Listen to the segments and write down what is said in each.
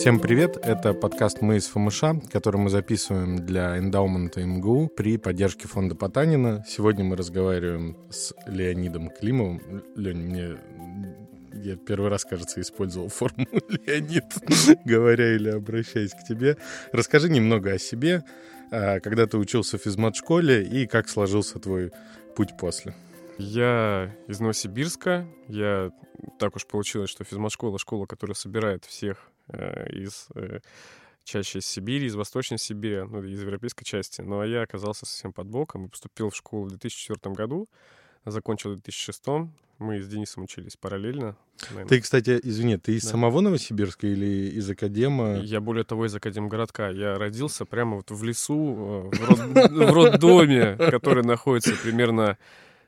Всем привет! Это подкаст «Мы из ФМШ», который мы записываем для эндаумента МГУ при поддержке фонда Потанина. Сегодня мы разговариваем с Леонидом Климовым. Лень, мне я первый раз, кажется, использовал форму Леонид, говоря или обращаясь к тебе. Расскажи немного о себе, а, когда ты учился в физмат-школе и как сложился твой путь после. Я из Новосибирска. Я так уж получилось, что физмат-школа — школа, которая собирает всех Э, из э, чаще из Сибири, из Восточной Сибири, ну, из европейской части. Ну, а я оказался совсем под боком и поступил в школу в 2004 году, закончил в 2006. Мы с Денисом учились параллельно. Наверное. Ты, кстати, извини, ты из да. самого Новосибирска или из Академа? Я более того из Академгородка. Я родился прямо вот в лесу, э, в роддоме, который находится примерно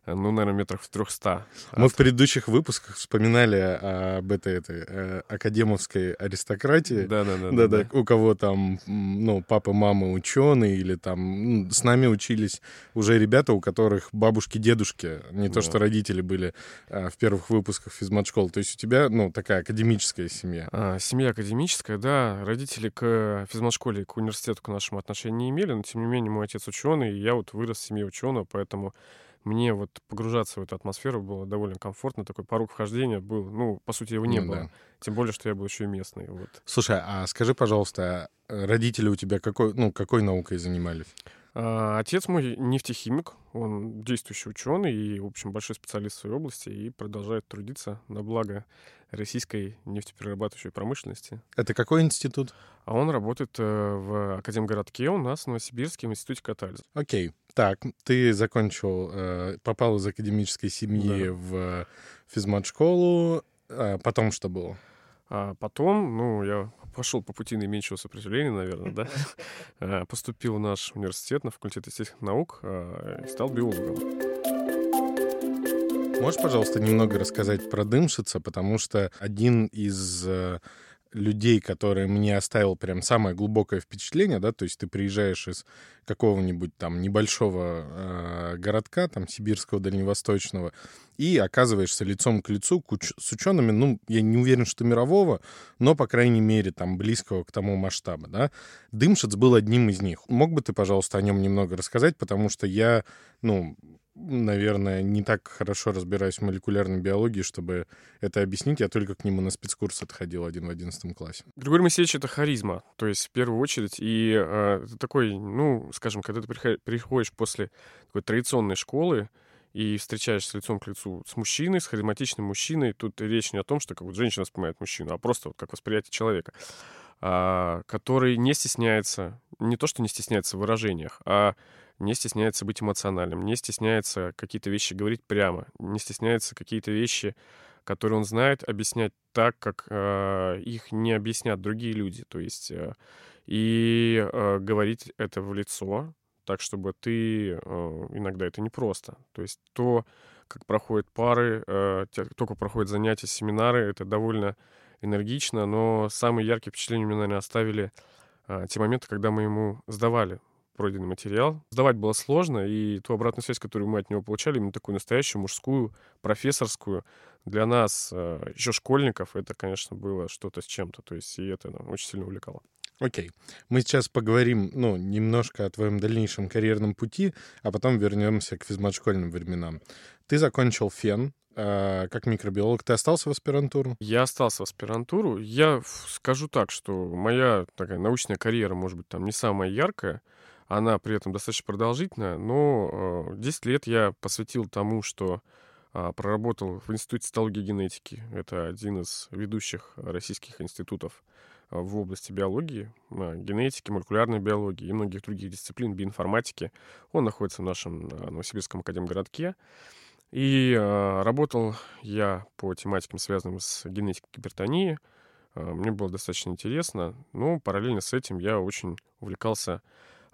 ну, наверное, метров в 300. Мы в предыдущих выпусках вспоминали об этой, этой э, академовской аристократии. Да, да, да, да, У кого там, ну, папа, мама ученые, или там с нами учились уже ребята, у которых бабушки, дедушки, не то что родители были а, в первых выпусках физмат-школ. То есть у тебя, ну, такая академическая семья. А, семья академическая, да. Родители к физмат-школе, к университету к нашему отношения не имели, но тем не менее мой отец ученый, и я вот вырос в семье ученого, поэтому мне вот погружаться в эту атмосферу было довольно комфортно. Такой порог вхождения был, ну, по сути, его не ну, было. Да. Тем более, что я был еще и местный. Вот. Слушай, а скажи, пожалуйста, родители у тебя какой, ну, какой наукой занимались? А, отец мой нефтехимик, он действующий ученый и, в общем, большой специалист в своей области и продолжает трудиться на благо российской нефтеперерабатывающей промышленности. Это какой институт? А он работает э, в Академгородке у нас, в Новосибирском институте катализа. Окей. Так, ты закончил, э, попал из академической семьи да. в физмат-школу. А потом что было? А потом, ну, я пошел по пути наименьшего сопротивления, наверное, да. А, поступил в наш университет на факультет естественных наук и стал биологом. Можешь, пожалуйста, немного рассказать про Дымшица, потому что один из э, людей, которые мне оставил прям самое глубокое впечатление, да, то есть ты приезжаешь из какого-нибудь там небольшого э, городка, там, сибирского, дальневосточного, и оказываешься лицом к лицу к уч- с учеными, ну, я не уверен, что мирового, но, по крайней мере, там, близкого к тому масштаба, да. Дымшиц был одним из них. Мог бы ты, пожалуйста, о нем немного рассказать, потому что я, ну, наверное, не так хорошо разбираюсь в молекулярной биологии, чтобы это объяснить. Я только к нему на спецкурс отходил один в одиннадцатом классе. Григорий Моисеевич — это харизма, то есть в первую очередь. И э, такой, ну, скажем, когда ты приходишь после такой традиционной школы, и встречаешься лицом к лицу с мужчиной, с харизматичным мужчиной, тут речь не о том, что как вот женщина воспринимает мужчину, а просто вот как восприятие человека, а, который не стесняется, не то, что не стесняется в выражениях, а не стесняется быть эмоциональным, не стесняется какие-то вещи говорить прямо, не стесняется какие-то вещи, которые он знает, объяснять так, как э, их не объяснят другие люди. То есть э, и э, говорить это в лицо, так, чтобы ты... Э, иногда это непросто. То есть то, как проходят пары, э, то, как проходят занятия, семинары, это довольно энергично, но самые яркие впечатления у меня, наверное, оставили э, те моменты, когда мы ему сдавали пройденный материал. Сдавать было сложно, и ту обратную связь, которую мы от него получали, именно такую настоящую, мужскую, профессорскую, для нас, э, еще школьников, это, конечно, было что-то с чем-то. То есть и это нам очень сильно увлекало. Окей. Okay. Мы сейчас поговорим, ну, немножко о твоем дальнейшем карьерном пути, а потом вернемся к физмат-школьным временам. Ты закончил ФЕН, э, как микробиолог. Ты остался в аспирантуру? Я остался в аспирантуру. Я скажу так, что моя такая научная карьера, может быть, там не самая яркая, она при этом достаточно продолжительная, но 10 э, лет я посвятил тому, что а, проработал в Институте цитологии и генетики. Это один из ведущих российских институтов а, в области биологии, а, генетики, молекулярной биологии и многих других дисциплин, биоинформатики. Он находится в нашем Новосибирском академгородке. И работал я по тематикам, связанным с генетикой гипертонии. Мне было достаточно интересно, но параллельно с этим я очень увлекался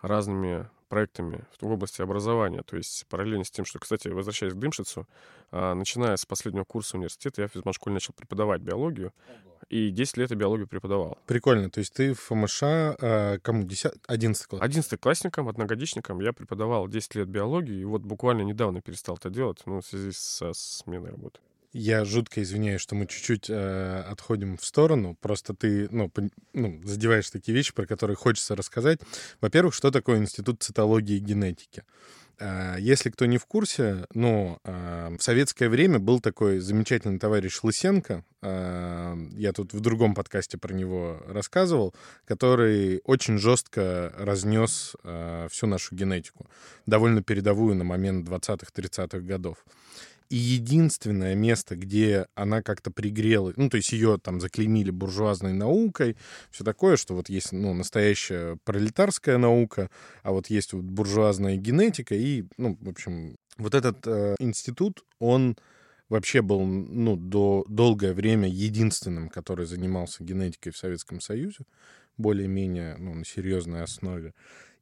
разными проектами в области образования. То есть параллельно с тем, что, кстати, возвращаясь к Дымшицу, а, начиная с последнего курса университета, я в физмат-школе начал преподавать биологию. и 10 лет я биологию преподавал. Прикольно. То есть ты в ФМШ э, кому? 10, 11 класс? 11 классникам, одногодичникам я преподавал 10 лет биологии, и вот буквально недавно перестал это делать, ну, в связи со сменой работы. Я жутко извиняюсь, что мы чуть-чуть э, отходим в сторону. Просто ты ну, по, ну, задеваешь такие вещи, про которые хочется рассказать. Во-первых, что такое институт цитологии и генетики? Э, если кто не в курсе, ну, э, в советское время был такой замечательный товарищ Лысенко, э, я тут в другом подкасте про него рассказывал, который очень жестко разнес всю нашу генетику, довольно передовую на момент 20-30-х годов. И единственное место, где она как-то пригрела, ну, то есть ее там заклеймили буржуазной наукой, все такое, что вот есть, ну, настоящая пролетарская наука, а вот есть вот буржуазная генетика, и, ну, в общем, вот этот э, институт, он вообще был, ну, до долгое время единственным, который занимался генетикой в Советском Союзе, более-менее, ну, на серьезной основе.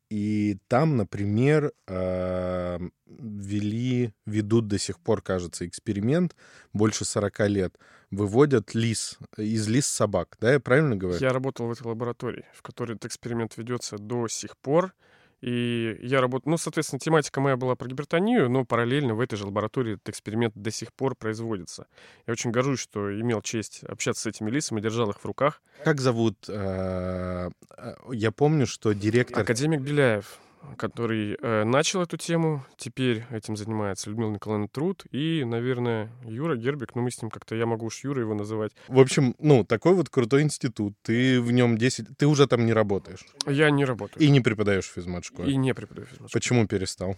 И там, например, э, вели, ведут до сих пор, кажется, эксперимент больше 40 лет. Выводят лис, из лис собак, да, я правильно говорю? Я работал в этой лаборатории, в которой этот эксперимент ведется до сих пор. И я работал, ну, соответственно, тематика моя была про гипертонию, но параллельно в этой же лаборатории этот эксперимент до сих пор производится. Я очень горжусь, что имел честь общаться с этими лисами, держал их в руках. Как зовут? Э, э, я помню, что директор... Академик Беляев который э, начал эту тему, теперь этим занимается Людмила Николаевна Труд и, наверное, Юра Гербик, ну мы с ним как-то, я могу уж Юра его называть. В общем, ну, такой вот крутой институт, ты в нем 10, ты уже там не работаешь? Я не работаю. И не преподаешь в физмат-школе? И не преподаю в физмат-школе. Почему перестал?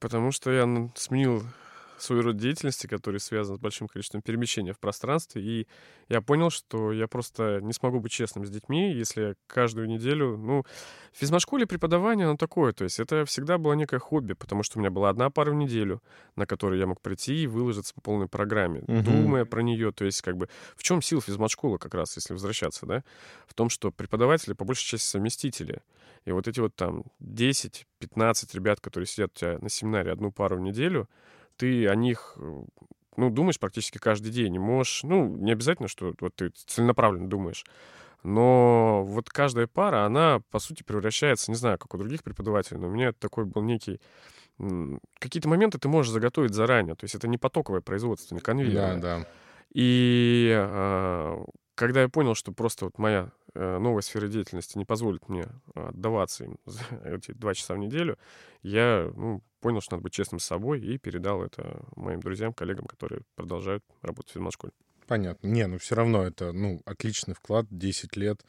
Потому что я сменил свой род деятельности, который связан с большим количеством перемещения в пространстве. И я понял, что я просто не смогу быть честным с детьми, если каждую неделю... Ну, в физмат-школе преподавание, оно такое. То есть это всегда было некое хобби, потому что у меня была одна пара в неделю, на которую я мог прийти и выложиться по полной программе, угу. думая про нее. То есть как бы в чем сила физмат-школы как раз, если возвращаться, да? В том, что преподаватели по большей части совместители. И вот эти вот там 10-15 ребят, которые сидят у тебя на семинаре одну пару в неделю, ты о них э, ну, думаешь практически каждый день. Не можешь, ну, не обязательно, что вот ты целенаправленно думаешь. Но вот каждая пара, она, по сути, превращается, не знаю, как у других преподавателей, но у меня такой был некий... Какие-то моменты ты можешь заготовить заранее. То есть это не потоковое производство, не конвейерное. Да, да. И а, когда я понял, что просто вот моя э, новая сфера деятельности не позволит мне отдаваться им эти два часа в неделю, я ну, понял, что надо быть честным с собой и передал это моим друзьям, коллегам, которые продолжают работать в физмат-школе. Понятно. Не, ну все равно это, ну, отличный вклад, 10 лет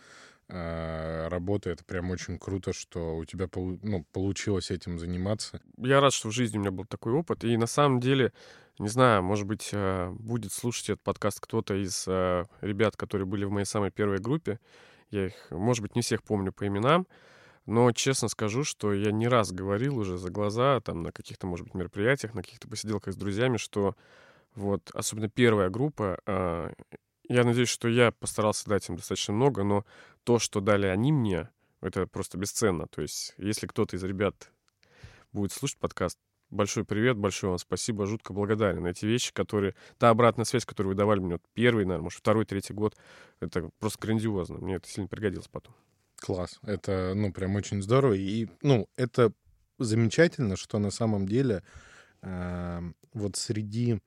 э, работы. Это прям очень круто, что у тебя ну, получилось этим заниматься. Я рад, что в жизни у меня был такой опыт. И на самом деле не знаю, может быть, э, будет слушать этот подкаст кто-то из э, ребят, которые были в моей самой первой группе. Я их, может быть, не всех помню по именам, но честно скажу, что я не раз говорил уже за глаза, там, на каких-то, может быть, мероприятиях, на каких-то посиделках с друзьями, что вот, особенно первая группа, э, я надеюсь, что я постарался дать им достаточно много, но то, что дали они мне, это просто бесценно. То есть, если кто-то из ребят будет слушать подкаст, большой привет, большое вам спасибо, жутко благодарен. Эти вещи, которые... Та обратная связь, которую вы давали мне вот первый, наверное, может, второй, третий год, это просто грандиозно. Мне это сильно пригодилось потом. Класс. Это, ну, прям очень здорово. И, ну, это замечательно, что на самом деле э, вот среди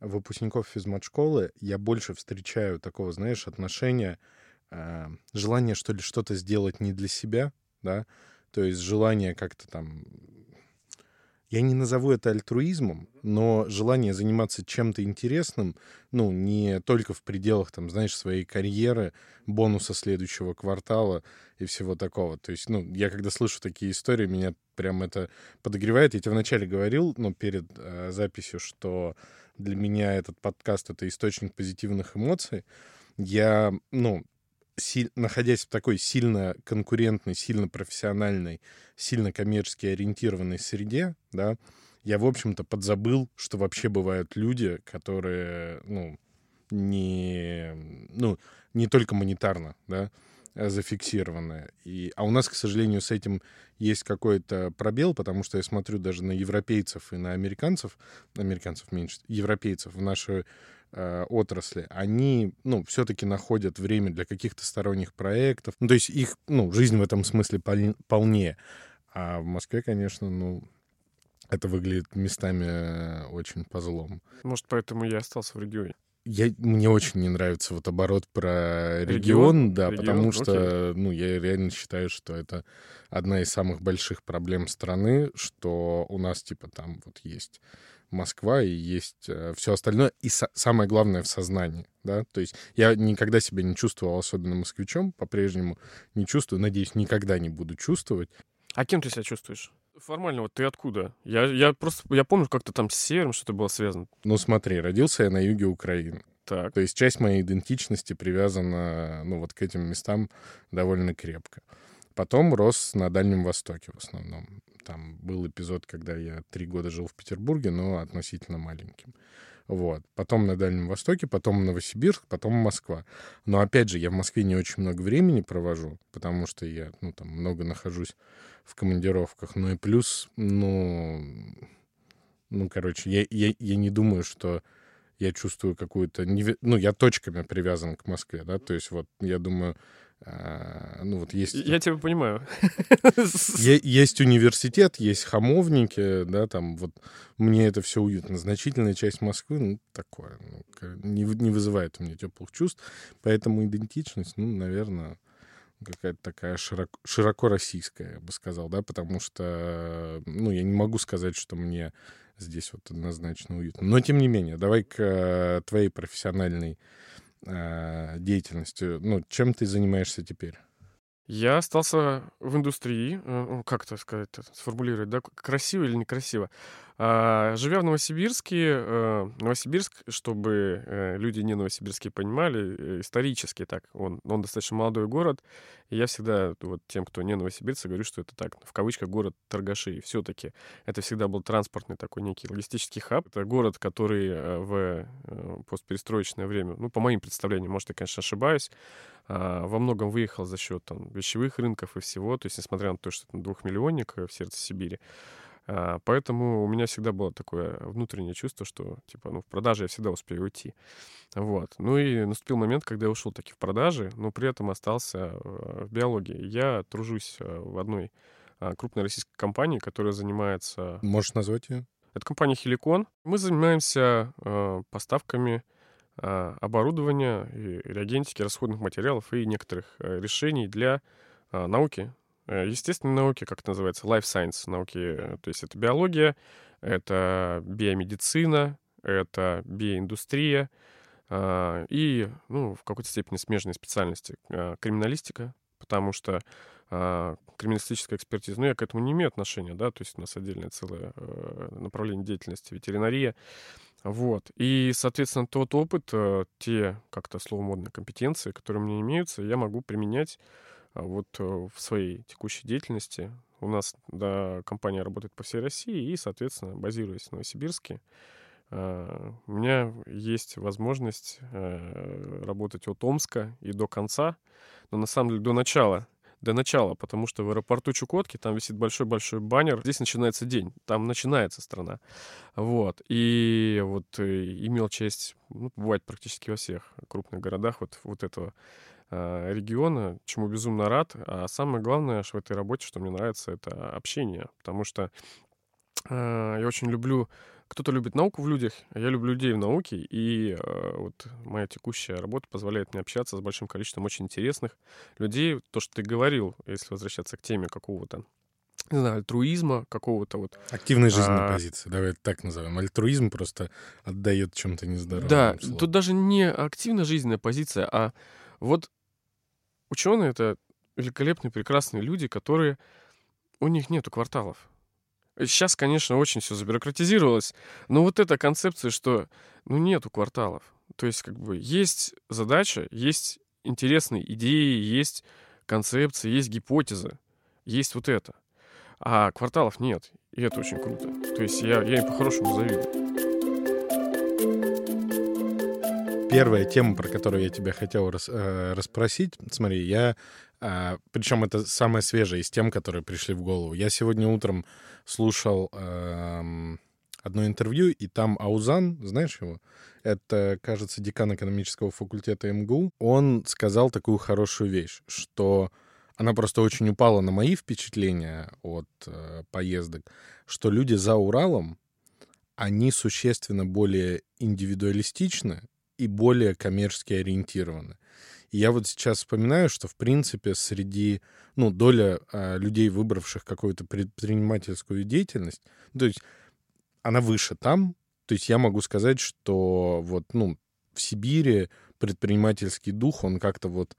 выпускников физмат-школы я больше встречаю такого, знаешь, отношения, э, желание, что ли, что-то сделать не для себя, да, то есть желание как-то там я не назову это альтруизмом, но желание заниматься чем-то интересным, ну, не только в пределах, там, знаешь, своей карьеры, бонуса следующего квартала и всего такого. То есть, ну, я когда слышу такие истории, меня прям это подогревает. Я тебе вначале говорил, ну, перед э, записью, что для меня этот подкаст — это источник позитивных эмоций. Я, ну, находясь в такой сильно конкурентной, сильно профессиональной, сильно коммерчески ориентированной среде, да, я, в общем-то, подзабыл, что вообще бывают люди, которые, ну, не, ну, не только монетарно, да, зафиксированные. И, а у нас, к сожалению, с этим есть какой-то пробел, потому что я смотрю даже на европейцев и на американцев, американцев меньше, европейцев в нашей э, отрасли, они, ну, все-таки находят время для каких-то сторонних проектов. Ну, то есть их, ну, жизнь в этом смысле пол- полнее. А в Москве, конечно, ну, это выглядит местами очень по злому. Может, поэтому я остался в регионе. Я, мне очень не нравится вот оборот про регион, Регион? да, Регион, потому окей. что, ну, я реально считаю, что это одна из самых больших проблем страны, что у нас, типа, там вот есть Москва и есть все остальное, и со- самое главное в сознании, да, то есть я никогда себя не чувствовал особенно москвичом, по-прежнему не чувствую, надеюсь, никогда не буду чувствовать. А кем ты себя чувствуешь? Формально, вот ты откуда? Я, я просто, я помню, как-то там с севером что-то было связано. Ну, смотри, родился я на юге Украины, Так. То есть часть моей идентичности привязана, ну, вот к этим местам довольно крепко. Потом рос на Дальнем Востоке в основном. Там был эпизод, когда я три года жил в Петербурге, но относительно маленьким. Вот. Потом на Дальнем Востоке, потом Новосибирск, потом Москва. Но опять же, я в Москве не очень много времени провожу, потому что я, ну, там много нахожусь в командировках. Ну и плюс, ну, ну, короче, я, я, я не думаю, что я чувствую какую-то... неве- Ну, я точками привязан к Москве, да, то есть вот я думаю, ну вот есть... Я тебя понимаю. Есть университет, есть хамовники, да, там вот мне это все уютно. Значительная часть Москвы, ну, такое, ну, не, не вызывает у меня теплых чувств, поэтому идентичность, ну, наверное, какая-то такая широко, широко российская, я бы сказал, да, потому что, ну, я не могу сказать, что мне здесь вот однозначно уютно. Но, тем не менее, давай к э, твоей профессиональной э, деятельности. Ну, чем ты занимаешься теперь? Я остался в индустрии, э, как это сказать, сформулировать, да, красиво или некрасиво. А, Живя в Новосибирске, э, Новосибирск, чтобы э, люди не новосибирские понимали, исторически так, он, он достаточно молодой город, и я всегда вот тем, кто не новосибирцы, говорю, что это так, в кавычках, город торгашей. Все-таки это всегда был транспортный такой некий логистический хаб. Это город, который в постперестроечное время, ну, по моим представлениям, может, я, конечно, ошибаюсь, во многом выехал за счет там, вещевых рынков и всего, то есть несмотря на то, что это двухмиллионник э, в сердце Сибири. А, Поэтому у меня всегда было такое внутреннее чувство, что типа, ну, в продаже я всегда успею уйти. Вот. Ну и наступил момент, когда я ушел таки в продажи, но при этом остался э, в биологии. Я тружусь э, в одной а, крупной российской компании, которая занимается... Можешь назвать ее? Это компания Хиликон. Мы занимаемся поставками а, оборудования, и реагентики, расходных материалов и некоторых э, решений для а, науки. Э, Естественной науки, как это называется, life science науки. То есть это биология, это биомедицина, это биоиндустрия а, и, ну, в какой-то степени смежные специальности. А, Криминалистика, потому что а, криминалистическая экспертиза, ну, я к этому не имею отношения, да, то есть у нас отдельное целое э, направление деятельности, ветеринария, вот. И, соответственно, тот опыт, э, те, как-то слово модные компетенции, которые у меня имеются, я могу применять а, вот э, в своей текущей деятельности. У нас да, компания работает по всей России, и, соответственно, базируясь в Новосибирске, а, у меня есть возможность э, работать от Омска и до конца, но на самом деле до начала до начала, потому что в аэропорту Чукотки там висит большой-большой баннер. Здесь начинается день, там начинается страна. Вот. И вот э, имел честь, ну, бывает практически во всех крупных городах вот, вот этого э, региона, чему безумно рад. А самое главное что в этой работе, что мне нравится, это общение. Потому что э, я очень люблю кто-то любит науку в людях, а я люблю людей в науке, и э, вот моя текущая работа позволяет мне общаться с большим количеством очень интересных людей. То, что ты говорил, если возвращаться к теме какого-то, не знаю, альтруизма, какого-то вот... Активной жизненной А. позиции, давай так назовем. Альтруизм просто отдает чем-то нездоровым. Да, словом. тут даже не активно жизненная позиция, а вот ученые — это великолепные, прекрасные люди, которые... У них нету кварталов. Сейчас, конечно, очень все забюрократизировалось, но вот эта концепция, что ну нету кварталов. То есть как бы есть задача, есть интересные идеи, есть концепции, есть гипотезы, есть вот это. А кварталов нет, и это очень круто. То есть я, я им по-хорошему завидую. Первая тема, про которую я тебя хотел рас- э, расспросить, смотри, я, причем это самая свежая из тем, которые пришли в голову. Я сегодня утром слушал эм, одно интервью, и там Аузан, знаешь его? Это, кажется, декан экономического факультета МГУ. Он сказал такую хорошую вещь, что она просто очень упала на мои впечатления от э, поездок, что люди за Уралом, они существенно более индивидуалистичны и более коммерчески ориентированы. И я вот сейчас вспоминаю, что, в принципе, среди, ну, доля э, людей, выбравших какую-то предпринимательскую деятельность, то есть она выше там, то есть я могу сказать, что вот, ну, в Сибири предпринимательский дух, он как-то вот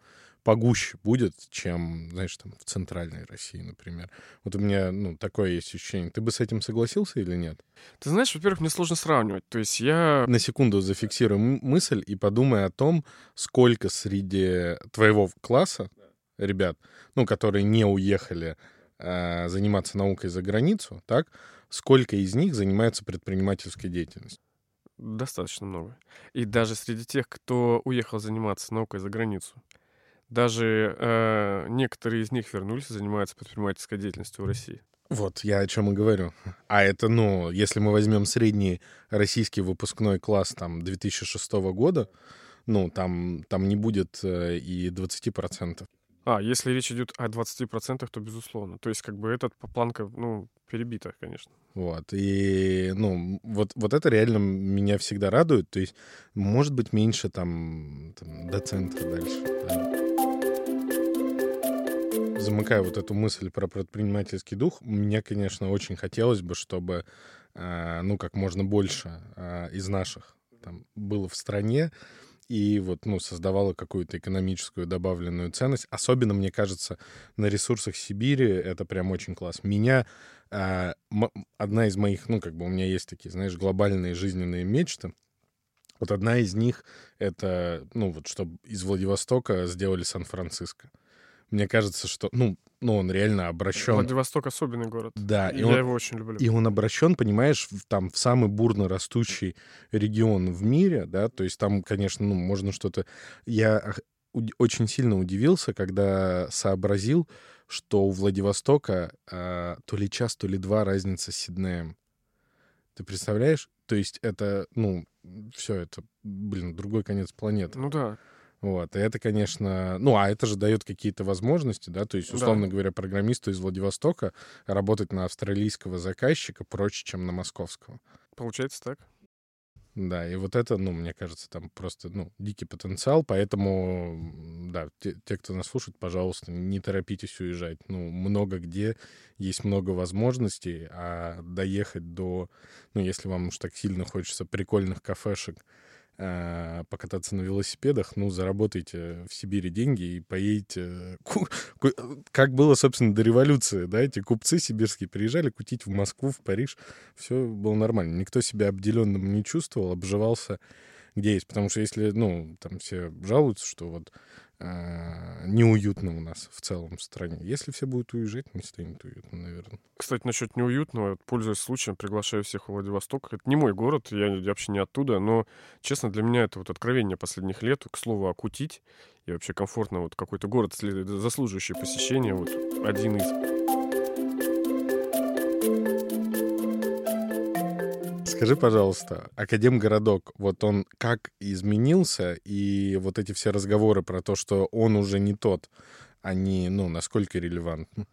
погуще будет, чем, знаешь, там в центральной России, например. Вот у меня, ну, такое есть ощущение. Ты бы с этим согласился или нет? Ты знаешь, во-первых, мне сложно сравнивать. То есть я... На секунду зафиксирую мысль и подумай о том, сколько среди твоего класса ребят, ну, которые не уехали э, заниматься наукой за границу, так, сколько из них занимаются предпринимательской деятельностью? Достаточно много. И даже среди тех, кто уехал заниматься наукой за границу, даже э, некоторые из них вернулись и занимаются предпринимательской деятельностью в России. Вот, я о чем и говорю. А это, ну, если мы возьмем средний российский выпускной класс там 2006 года, ну, там, там не будет э, и 20%. А, если речь идет о 20%, то безусловно. То есть, как бы, эта планка, ну, перебита, конечно. Вот. И, ну, вот, вот это реально меня всегда радует. То есть, может быть, меньше там, там до центра дальше. Да замыкая вот эту мысль про предпринимательский дух, мне, конечно, очень хотелось бы, чтобы, э, ну, как можно больше э, из наших там было в стране и вот, ну, создавало какую-то экономическую добавленную ценность. Особенно, мне кажется, на ресурсах Сибири это прям очень класс. Меня э, одна из моих, ну, как бы у меня есть такие, знаешь, глобальные жизненные мечты. Вот одна из них — это, ну, вот, чтобы из Владивостока сделали Сан-Франциско. Мне кажется, что, ну, ну, он реально обращен. Владивосток особенный город. Да, и, и я он, его очень люблю. И он обращен, понимаешь, в, там в самый бурно растущий регион в мире, да, то есть там, конечно, ну, можно что-то. Я очень сильно удивился, когда сообразил, что у Владивостока а, то ли час, то ли два разница с Сиднеем. Ты представляешь? То есть это, ну, все это, блин, другой конец планеты. Ну да. Вот, и это, конечно, ну, а это же дает какие-то возможности, да, то есть, условно да. говоря, программисту из Владивостока работать на австралийского заказчика проще, чем на московского. Получается так. Да, и вот это, ну, мне кажется, там просто, ну, дикий потенциал, поэтому, да, те, те, кто нас слушает, пожалуйста, не торопитесь уезжать. Ну, много где есть много возможностей, а доехать до, ну, если вам уж так сильно хочется прикольных кафешек, покататься на велосипедах, ну, заработайте в Сибири деньги и поедете... Как было, собственно, до революции, да, эти купцы сибирские приезжали кутить в Москву, в Париж, все было нормально. Никто себя обделенным не чувствовал, обживался где есть. Потому что если, ну, там все жалуются, что вот э, неуютно у нас в целом в стране. Если все будут уезжать, не станет уютно, наверное. Кстати, насчет неуютного, пользуясь случаем, приглашаю всех в Владивосток. Это не мой город, я вообще не оттуда, но, честно, для меня это вот откровение последних лет, к слову, окутить и вообще комфортно вот какой-то город, заслуживающий посещения, вот один из. Скажи, пожалуйста, Академгородок, вот он как изменился, и вот эти все разговоры про то, что он уже не тот, они, ну, насколько релевантны?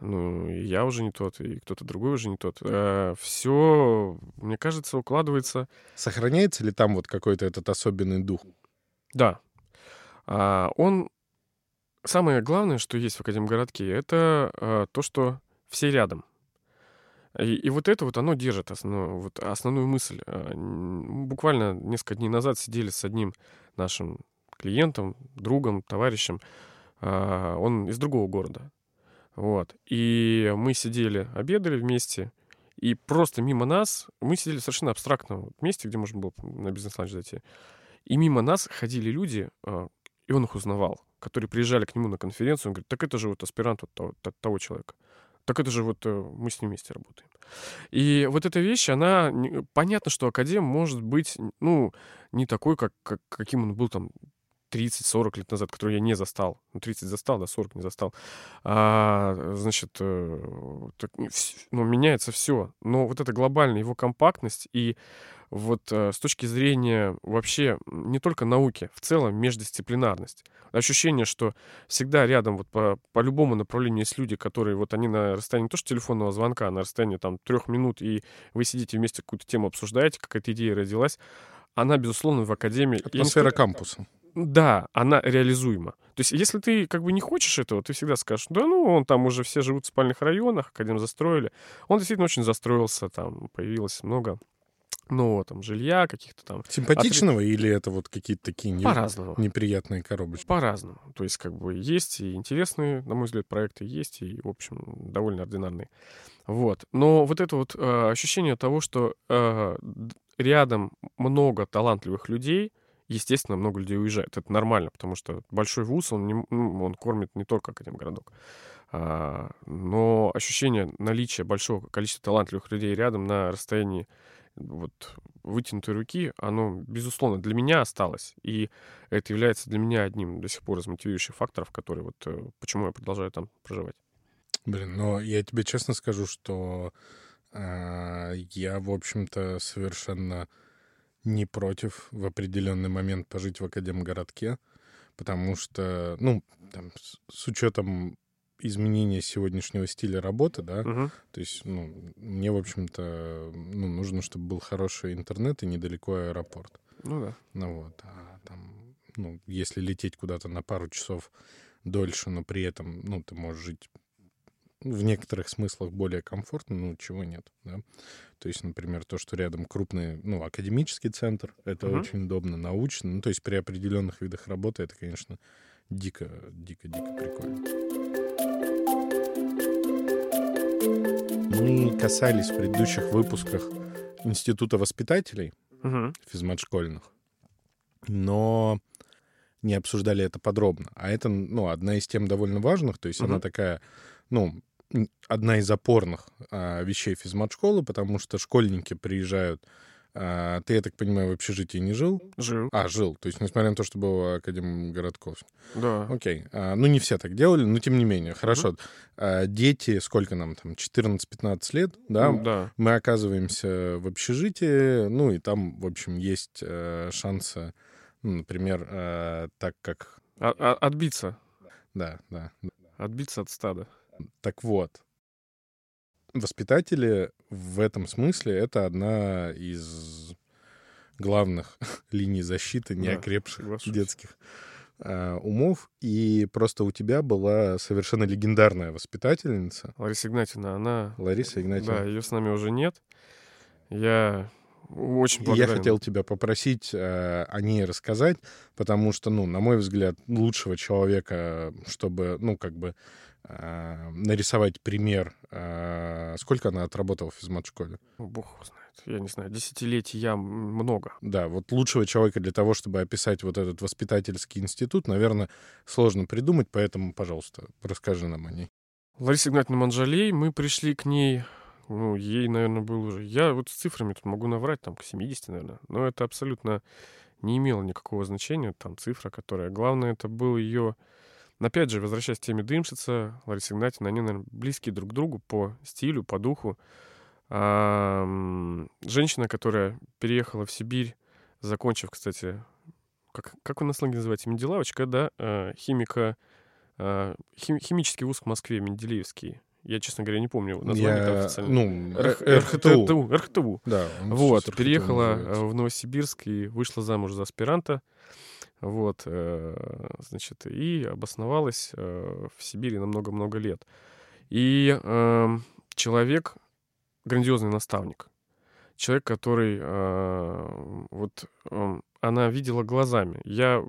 Ну, я уже не тот, и кто-то другой уже не тот. Э, все, мне кажется, укладывается. Сохраняется ли там вот какой-то этот особенный дух? Да. А, он... Самое главное, что есть в Академгородке, это а, то, что все рядом. И, и вот это вот оно держит основную, вот основную мысль. А, буквально несколько дней назад сидели с одним нашим клиентом, другом, товарищем. А, он из другого города. Вот. И мы сидели, обедали вместе, и просто мимо нас, мы сидели в совершенно абстрактном месте, где можно было на бизнес-ланч зайти. И мимо нас ходили люди, а, и он их узнавал, которые приезжали к нему на конференцию. Он говорит, так это же вот аспирант вот того, того человека. Так это же вот э, мы с ним вместе работаем. И вот эта вещь, она... Понятно, что академ может быть, ну, не такой, как, как каким он был там 30-40 лет назад, которые я не застал. Ну, 30 застал, да, 40 не застал. А, значит, э, так, ну, меняется все. Но вот эта глобальная его компактность и вот э, с точки зрения вообще не только науки, в целом междисциплинарность. Ощущение, что всегда рядом вот по, по любому направлению есть люди, которые вот они на расстоянии не то что телефонного звонка, а на расстоянии там трех минут, и вы сидите вместе какую-то тему обсуждаете, какая-то идея родилась, она, безусловно, в академии... Атмосфера сколько... кампуса. Да, она реализуема. То есть, если ты как бы не хочешь этого, ты всегда скажешь, да ну, он там уже все живут в спальных районах, академ застроили. Он действительно очень застроился, там появилось много нового там жилья, каких-то там... Симпатичного От... или это вот какие-то такие не... Неприятные коробочки? По-разному. То есть как бы есть и интересные, на мой взгляд, проекты есть, и, в общем, довольно ординарные. Вот. Но вот это вот э, ощущение того, что э, рядом много талантливых людей, естественно, много людей уезжает. Это нормально, потому что большой вуз, он, не, ну, он кормит не только Академгородок. А, но ощущение наличия большого количества талантливых людей рядом на расстоянии вот вытянутой руки, оно, безусловно, для меня осталось. И это является для меня одним до сих пор из мотивирующих факторов, которые вот э, почему я продолжаю там проживать. Блин, но я тебе честно скажу, что э, я, в общем-то, совершенно не против в определенный момент пожить в Академгородке, потому что, ну, там, с, с учетом изменения сегодняшнего стиля работы, да, угу. то есть, ну, мне, в общем-то, ну, нужно, чтобы был хороший интернет и недалеко аэропорт. Ну да. Ну вот, а там, ну, если лететь куда-то на пару часов дольше, но при этом, ну, ты можешь жить в некоторых смыслах более комфортно, ну, чего нет, да. То есть, например, то, что рядом крупный, ну, академический центр, это угу. очень удобно, научно, ну, то есть при определенных видах работы это, конечно, дико, дико, дико прикольно. Мы касались в предыдущих выпусках Института воспитателей угу. физмат-школьных, но не обсуждали это подробно. А это, ну, одна из тем довольно важных, то есть угу. она такая, ну, одна из опорных а, вещей физмат-школы, потому что школьники приезжают а, ты, я так понимаю, в общежитии не жил? Жил. А, жил. То есть, несмотря на то, что был Академ городков. Да. Окей. А, ну, не все так делали, но тем не менее. Хорошо. Угу. А, дети, сколько нам там, 14-15 лет, да? Да. Мы оказываемся в общежитии, ну, и там, в общем, есть э, шансы, ну, например, э, так как... А, а, отбиться. Да, да. Отбиться от стада. Так вот, воспитатели в этом смысле это одна из главных линий защиты неокрепших да, детских э, умов. И просто у тебя была совершенно легендарная воспитательница. Лариса Игнатьевна, она... Лариса Игнатьевна. Да, ее с нами уже нет. Я очень благодарен. Я хотел тебя попросить э, о ней рассказать, потому что, ну, на мой взгляд, лучшего человека, чтобы, ну, как бы нарисовать пример. Э, сколько она отработала в физмат-школе? Бог знает. Я не знаю, десятилетий я много. Да, вот лучшего человека для того, чтобы описать вот этот воспитательский институт, наверное, сложно придумать, поэтому, пожалуйста, расскажи нам о ней. Лариса Игнатьевна Манжалей, мы пришли к ней, ну, ей, наверное, был уже... Я вот с цифрами тут могу наврать, там, к 70, наверное, но это абсолютно не имело никакого значения, там, цифра, которая... Главное, это был ее Опять же, возвращаясь к теме Дымшица, Лариса Игнатьевна, они, наверное, близкие друг к другу по стилю, по духу. А, женщина, которая переехала в Сибирь, закончив, кстати, как, как вы на сленге называете, Менделавочка, да, а, химика, а, хим, химический вуз в Москве, Менделеевский. Я, честно говоря, не помню название Я, официально. Ну, РХТУ. РХТУ. Да. Вот, переехала в Новосибирск и вышла замуж за аспиранта. Вот, э, значит, и обосновалась э, в Сибири на много-много лет. И э, человек, грандиозный наставник, человек, который э, вот э, она видела глазами. Я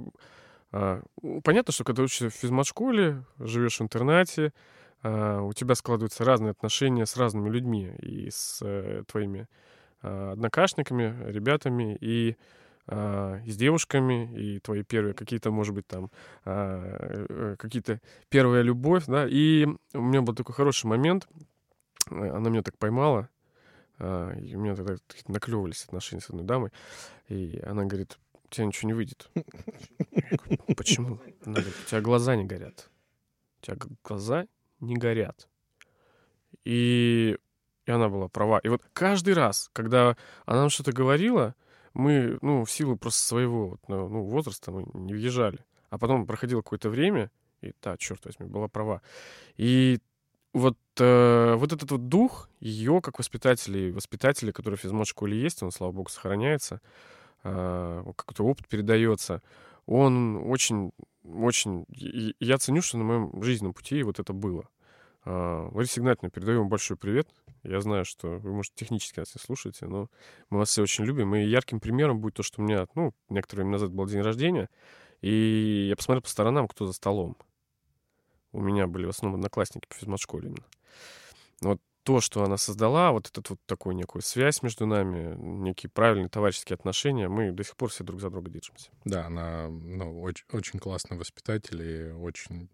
понятно, что когда учишься в физмат-школе, живешь в интернате, у тебя складываются разные отношения с разными людьми и с твоими однокашниками, ребятами и а, с девушками, и твои первые какие-то, может быть, там, а, э, какие-то первая любовь, да, и у меня был такой хороший момент, э, она меня так поймала, а, и у меня тогда наклевывались отношения с одной дамой, и она говорит, у тебя ничего не выйдет. Почему? Она говорит, у тебя глаза не горят. У тебя глаза не горят. И, и она была права. И вот каждый раз, когда она нам что-то говорила, мы, ну, в силу просто своего ну, ну, возраста мы не въезжали. А потом проходило какое-то время, и да, черт возьми, была права. И вот, э, вот этот вот дух ее, как воспитателей, воспитателей, который в физмат-школе есть, он, слава богу, сохраняется, э, какой-то опыт передается, он очень, очень... Я ценю, что на моем жизненном пути вот это было. Ларисе Игнатьевне передаю вам большой привет. Я знаю, что вы, может, технически нас не слушаете, но мы вас все очень любим. И ярким примером будет то, что у меня, ну, некоторое время назад был день рождения, и я посмотрел по сторонам, кто за столом. У меня были в основном одноклассники по физмат-школе именно. Вот то, что она создала, вот этот вот такой некую связь между нами, некие правильные товарищеские отношения, мы до сих пор все друг за друга держимся. Да, она ну, очень, очень классный воспитатель и очень...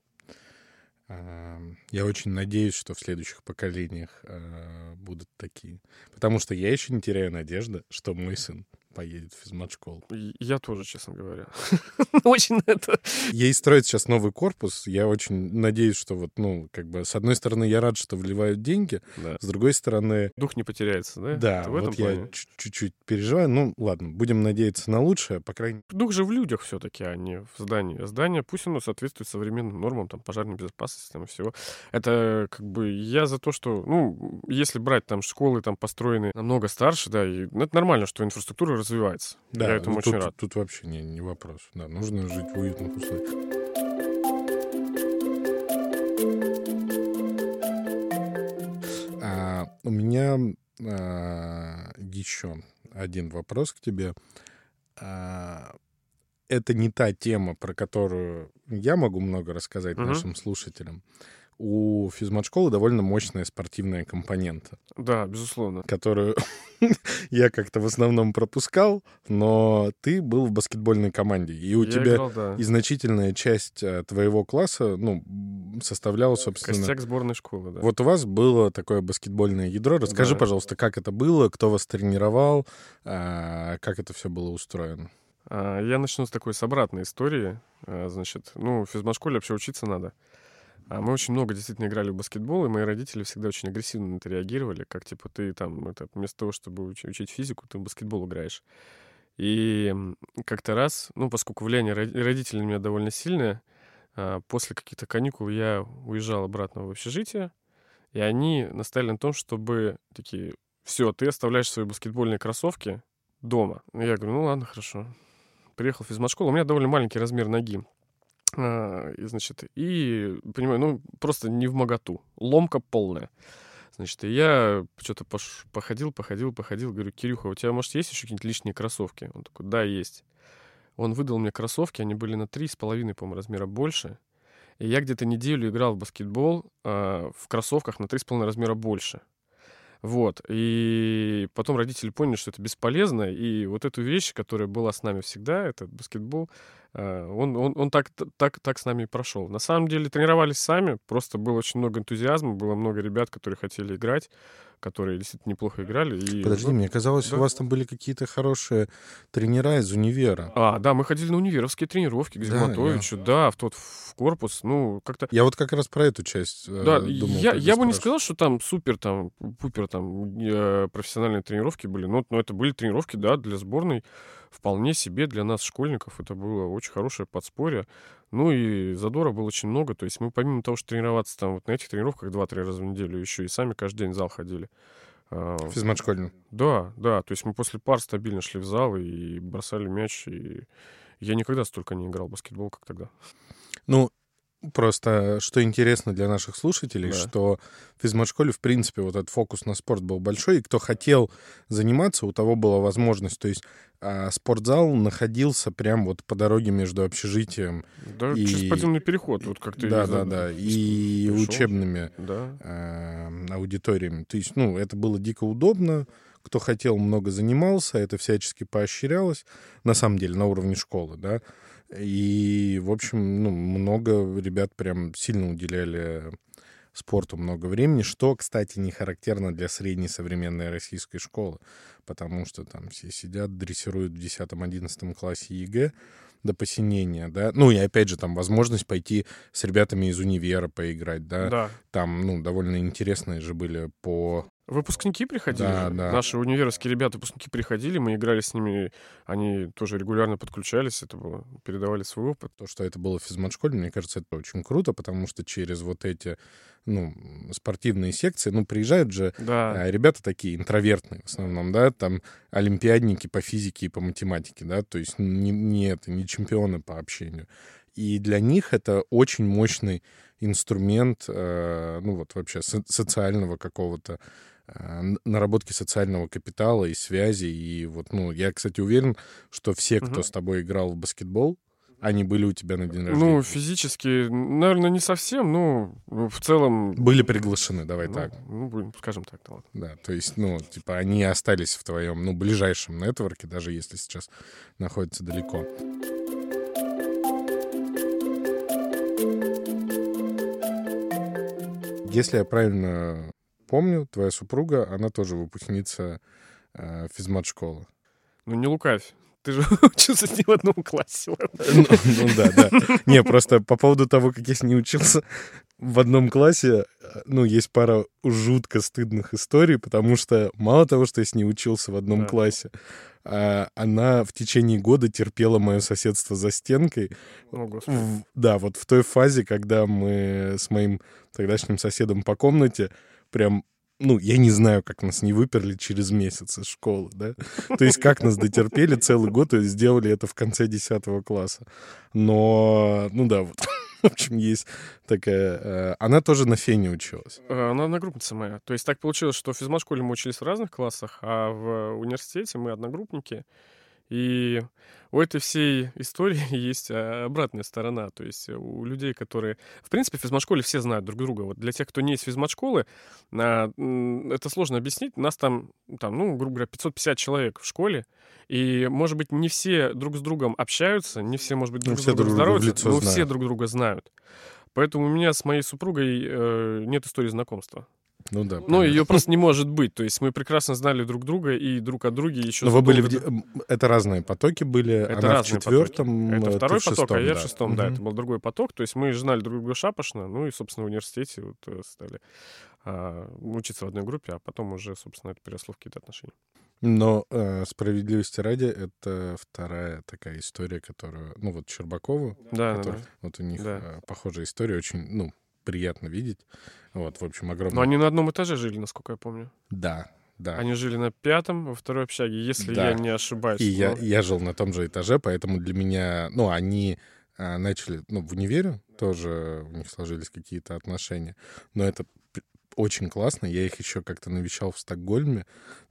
Я очень надеюсь, что в следующих поколениях э, будут такие. Потому что я еще не теряю надежды, что мой сын поедет в физмат-школу. Я тоже, честно говоря. Очень это... Ей строят сейчас новый корпус. Я очень надеюсь, что вот, ну, как бы, с одной стороны, я рад, что вливают деньги, да. с другой стороны... Дух не потеряется, да? Да, вот плане? я чуть-чуть переживаю. Ну, ладно, будем надеяться на лучшее, по крайней мере. Дух же в людях все-таки, а не в здании. Здание, пусть оно соответствует современным нормам, там, пожарной безопасности там, и всего. Это, как бы, я за то, что, ну, если брать там школы, там, построенные намного старше, да, и ну, это нормально, что инфраструктура развивается. Да, Я этому ну, тут, очень рад. Тут вообще не, не вопрос. Да, нужно жить в уютных условиях. А, у меня а, еще один вопрос к тебе. А, это не та тема, про которую я могу много рассказать uh-huh. нашим слушателям у физмат-школы довольно мощная спортивная компонента. Да, безусловно. Которую я как-то в основном пропускал, но ты был в баскетбольной команде, и у Я тебя играл, да. и значительная часть э, твоего класса, ну, составляла, собственно... Костяк сборной школы, да. Вот у вас было такое баскетбольное ядро. Расскажи, Да. пожалуйста, как это было, кто вас тренировал, а, как это все было устроено. А, Я начну с такой с обратной истории. Значит, ну, в физмат-школе вообще учиться надо. А Мы очень много действительно играли в баскетбол, и мои родители всегда очень агрессивно на это реагировали, как типа ты там, это, вместо того, чтобы уч- учить физику, ты в баскетбол играешь. И как-то раз, ну, поскольку влияние ро- родителей на меня довольно сильное, а, после каких-то каникул я уезжал обратно в общежитие, и они настояли на том, чтобы такие, все, ты оставляешь свои баскетбольные кроссовки дома. Ну, Я говорю, ну ладно, хорошо. Приехал в физмат-школу, у меня довольно маленький размер ноги. И, значит, и, понимаю, ну, просто не в моготу. Ломка полная. Значит, и я что-то пош- походил, походил, походил. Говорю, Кирюха, у тебя, может, есть еще какие-нибудь лишние кроссовки? Он такой, да, есть. Он выдал мне кроссовки, они были на 3,5, по-моему, размера больше. И я где-то неделю играл в баскетбол а, в кроссовках на 3,5 размера больше. Вот. И потом родители поняли, что это бесполезно. И вот эту вещь, которая была с нами всегда, этот баскетбол, он, он, он так, так, так с нами и прошел. На самом деле тренировались сами, просто было очень много энтузиазма, было много ребят, которые хотели играть, которые действительно неплохо играли. И, Подожди, ну, мне казалось, да. у вас там были какие-то хорошие тренера из универа. А, да, мы ходили на универовские тренировки к Да, Зигматовичу, да, в тот в корпус, ну, как-то... Я вот как раз про эту часть э, Да, думал. я, я бы не сказал, что там супер, там, пупер, там, э, профессиональные тренировки были, но, но это были тренировки, да, для сборной, вполне себе для нас, школьников, это было очень хорошее подспорье. Ну и задора было очень много, то есть мы помимо того, что тренироваться там вот на этих тренировках 2-3 раза в неделю, еще и сами каждый день в зал ходили. А, Физмат-школьный. Да, да, то есть мы после пар стабильно шли в зал и бросали мяч, и я никогда столько не играл в баскетбол, как тогда. Ну, просто, что интересно для наших слушателей, Да. что в физмат-школе, в принципе, вот этот фокус на спорт был большой, и кто хотел заниматься, у того была возможность. То есть а, спортзал находился прям вот по дороге между общежитием, Да, И- через подземный переход, вот как ты... да, да, да, и пришёл. учебными Да, э, аудиториями. То есть, ну, это было дико удобно. Кто хотел, много занимался, это всячески поощрялось, на самом деле, на уровне школы, да. И, в общем, ну, много ребят прям сильно уделяли спорту много времени, что, кстати, не характерно для средней современной российской школы. Потому что там все сидят, дрессируют в 10-11 классе ЕГЭ до посинения, да. Ну и опять же там возможность пойти с ребятами из универа поиграть, да. Да. Там, ну, довольно интересные же были по Выпускники приходили Да, да. Наши универские ребята, выпускники приходили, мы играли с ними, они тоже регулярно подключались, это было, передавали свой опыт. то, что это было в физмат-школе, мне кажется, это очень круто, потому что через вот эти, ну, спортивные секции, ну, приезжают же Да, а, ребята такие интровертные в основном, да, там олимпиадники по физике и по математике, да, то есть не, не это, не чемпионы по общению. И для них это очень мощный инструмент, э, ну, вот вообще со- социального какого-то э, наработки социального капитала и связи. И вот, ну, я, кстати, уверен, что все, кто Мгм. с тобой играл в баскетбол, они были у тебя на день рождения. ну, физически, наверное, не совсем, ну, в целом... Были приглашены, давай ну, так. ну, будем, скажем так, да ладно. Да, то есть, ну, типа, они остались в твоем, ну, ближайшем нетворке, даже если сейчас находятся далеко. Если я правильно помню, твоя супруга, она тоже выпускница э, физмат-школы. Ну, не лукавь. Ты же учился с ним в одном классе. Ну, ну да, да. Не, просто по поводу того, как я с ней учился в одном классе, э, ну, есть пара жутко стыдных историй, потому что мало того, что я с ней учился в одном Да. классе, а, она в течение года терпела мое соседство за стенкой. О, господи. В- да, вот в той фазе, когда мы с моим тогдашним соседом по комнате прям ну, я не знаю, как нас не выперли через месяц из школы, да? То есть как нас дотерпели целый год и сделали это в конце 10 класса. Но, ну да, вот, в общем, есть такая... э, Она тоже на фене училась. Э, Она одногруппница моя. То есть так получилось, что в физмат-школе мы учились в разных классах, а в университете мы одногруппники. И у этой всей истории есть э, обратная сторона. То есть у людей, которые... В принципе, в физмат-школе все знают друг друга. Вот для тех, кто не из физмат-школы, а, это сложно объяснить. Нас там, там, ну, грубо говоря, 550 человек в школе. И, может быть, не все друг с другом общаются, не все, может быть, Ну, друг с все другом друг здороваются, но все знают. друг друга знают. Поэтому у меня с моей супругой э, нет истории знакомства. Ну да. Понятно. ее просто не может быть. То есть мы прекрасно знали друг друга и друг о друге еще... Но вы были в... Это разные потоки были. Это Она в четвертом, до- Это э, второй в поток, а шестом, я в шестом, да. Это был другой поток. То есть мы знали друг друга шапошно, ну и, собственно, в университете вот э, стали а, учиться в одной группе, а потом уже, собственно, это переросло в какие-то отношения. Но э, справедливости ради, это вторая такая история, которую, ну вот Щербакову, Да, да, который- да. вот у них Да. э, похожая история, очень, ну, приятно видеть. Вот, в общем, огромное... Но они на одном этаже жили, насколько я помню. Да, да. Они жили на пятом, во второй общаге, если Да. я не ошибаюсь. И я, Но- я жил на том же этаже, поэтому для меня, ну, они а, начали, ну, в универе тоже у них сложились какие-то отношения, но это очень классно. Я их еще как-то навещал в Стокгольме.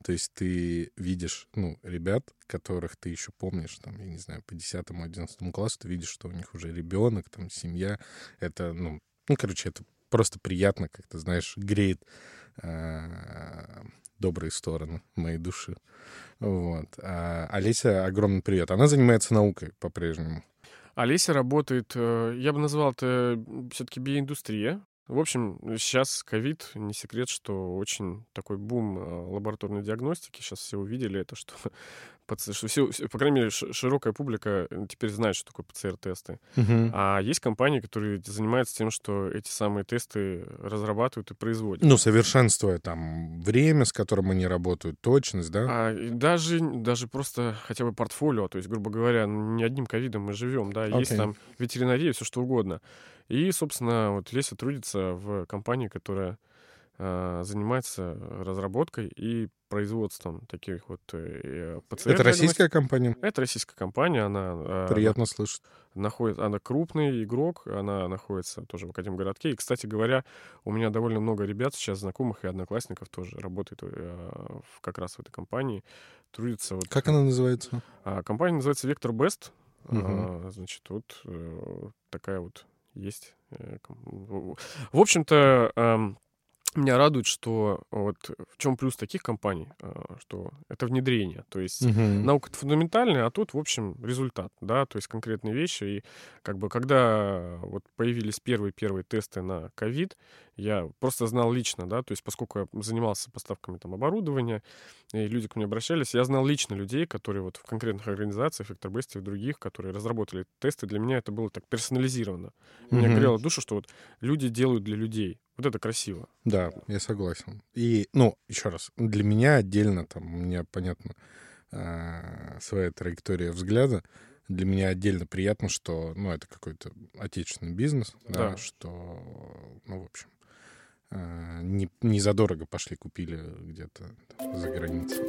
То есть ты видишь, ну, ребят, которых ты еще помнишь, там, я не знаю, по 10-11 классу, ты видишь, что у них уже ребенок, там, семья. Это, ну, ну, короче, это просто приятно, как ты знаешь, греет а, добрые стороны моей души. Вот. А Олеся, огромный привет. Она занимается наукой по-прежнему. Олеся работает, э, я бы назвал это все-таки биоиндустрия. В общем, сейчас ковид, не секрет, что очень такой бум э, лабораторной диагностики. Сейчас все увидели это, что, что все, по крайней мере, широкая публика э, теперь знает, что такое ПЦР-тесты. А есть компании, которые занимаются тем, что эти самые тесты разрабатывают и производят. Ну, совершенствуя там время, с которым они работают, точность, да? А даже, даже просто хотя бы портфолио, то есть, грубо говоря, ну, не одним ковидом мы живем, да, есть Окей. там ветеринария, все что угодно. И, собственно, вот Леся трудится в компании, которая а, занимается разработкой и производством таких вот э, ПЦР. Это российская компания? Это российская компания, она а, Приятно слышать. находит, она крупный игрок, она находится тоже в Академгородке. И, кстати говоря, у меня довольно много ребят сейчас знакомых и одноклассников тоже работает э, в- как раз в этой компании, трудится. Вот, Как она называется? а, компания называется Vector Best. А, значит, вот э, такая вот есть. э, в общем-то, эм, меня радует, что вот в чем плюс таких компаний, а, что это внедрение. То есть Мгм. наука это фундаментальная, а тут, в общем, результат, да, то есть конкретные вещи. И как бы когда вот появились первые-первые тесты на ковид, я просто знал лично, да, то есть поскольку я занимался поставками там оборудования, и люди ко мне обращались, я знал лично людей, которые вот в конкретных организациях, Vector и других, которые разработали тесты, для меня это было так персонализировано. Mm-hmm. Меня грело душу, что вот люди делают для людей. Вот это красиво. Да, я согласен. И, ну, еще раз, для меня отдельно, там, у меня, понятно, а, своя траектория взгляда, для меня отдельно приятно, что, ну, это какой-то отечественный бизнес, да, да что, ну, в общем, а, не, не задорого пошли, купили где-то за границей.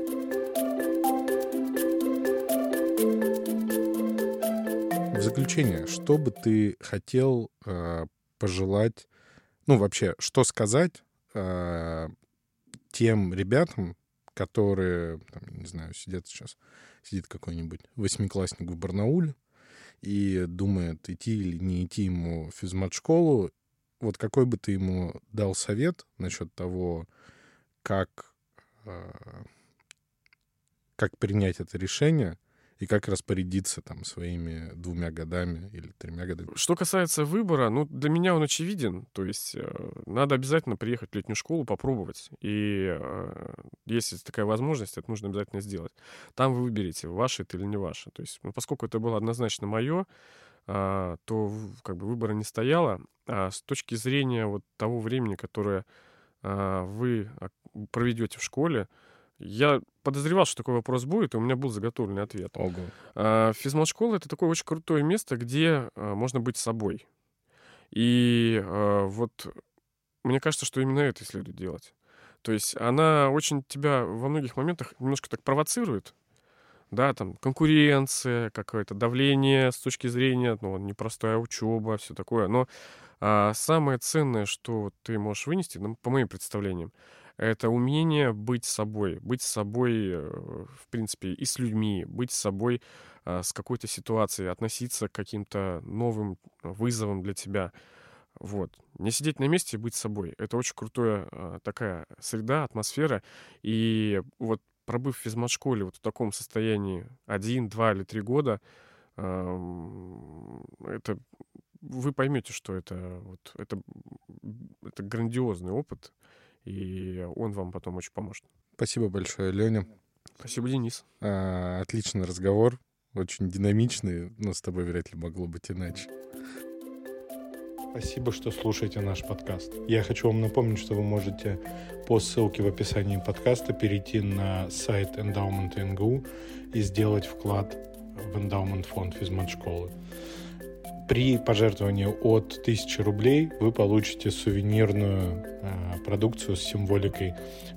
В заключение, что бы ты хотел э, пожелать, ну вообще, что сказать э, тем ребятам, которые, там, не знаю, сидят сейчас, сидит какой-нибудь восьмиклассник в Барнауле и думает, идти или не идти ему в физмат-школу, вот какой бы ты ему дал совет насчет того, как, э, как принять это решение и как распорядиться там своими двумя годами или тремя годами. Что касается выбора, ну, для меня он очевиден. То есть э, надо обязательно приехать в летнюю школу, попробовать. И э, если такая возможность, это нужно обязательно сделать. Там вы выберете, ваше это или не ваше. То есть, ну, поскольку это было однозначно мое, а, то как бы выбора не стояло. А с точки зрения вот того времени, которое а, вы проведете в школе, я подозревал, что такой вопрос будет, и у меня был заготовленный ответ. Ого. А, физмат-школа — это такое очень крутое место, где можно быть собой. И вот мне кажется, что именно это следует делать. То есть она очень тебя во многих моментах немножко так провоцирует, да, там конкуренция, какое-то давление с точки зрения, ну, непростая учеба, все такое. Но а, самое ценное, что ты можешь вынести, ну, по моим представлениям, это умение быть собой, быть собой, э, в принципе, и с людьми, быть собой а, с какой-то ситуацией, относиться к каким-то новым вызовам для тебя. Вот. Не сидеть на месте и быть собой. Это очень крутая а, такая среда, атмосфера. И вот пробыв в физмат-школе вот в таком состоянии один, два или три года, это вы поймете, что это вот это это грандиозный опыт, и он вам потом очень поможет. Спасибо большое, Леня. Спасибо, Денис. А, отличный разговор, очень динамичный, но с тобой вряд ли могло быть иначе. Спасибо, что слушаете наш подкаст. Я хочу вам напомнить, что вы можете по ссылке в описании подкаста перейти на сайт Endowment НГУ и сделать вклад в Endowment фонд физмат школы. При пожертвовании от 1000 рублей вы получите сувенирную э, продукцию с символикой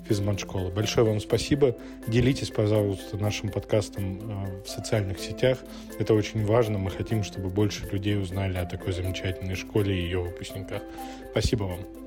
физмат-школы. Большое вам спасибо. Делитесь, пожалуйста, нашим подкастом э, в социальных сетях. Это очень важно. Мы хотим, чтобы больше людей узнали о такой замечательной школе и ее выпускниках. Спасибо вам.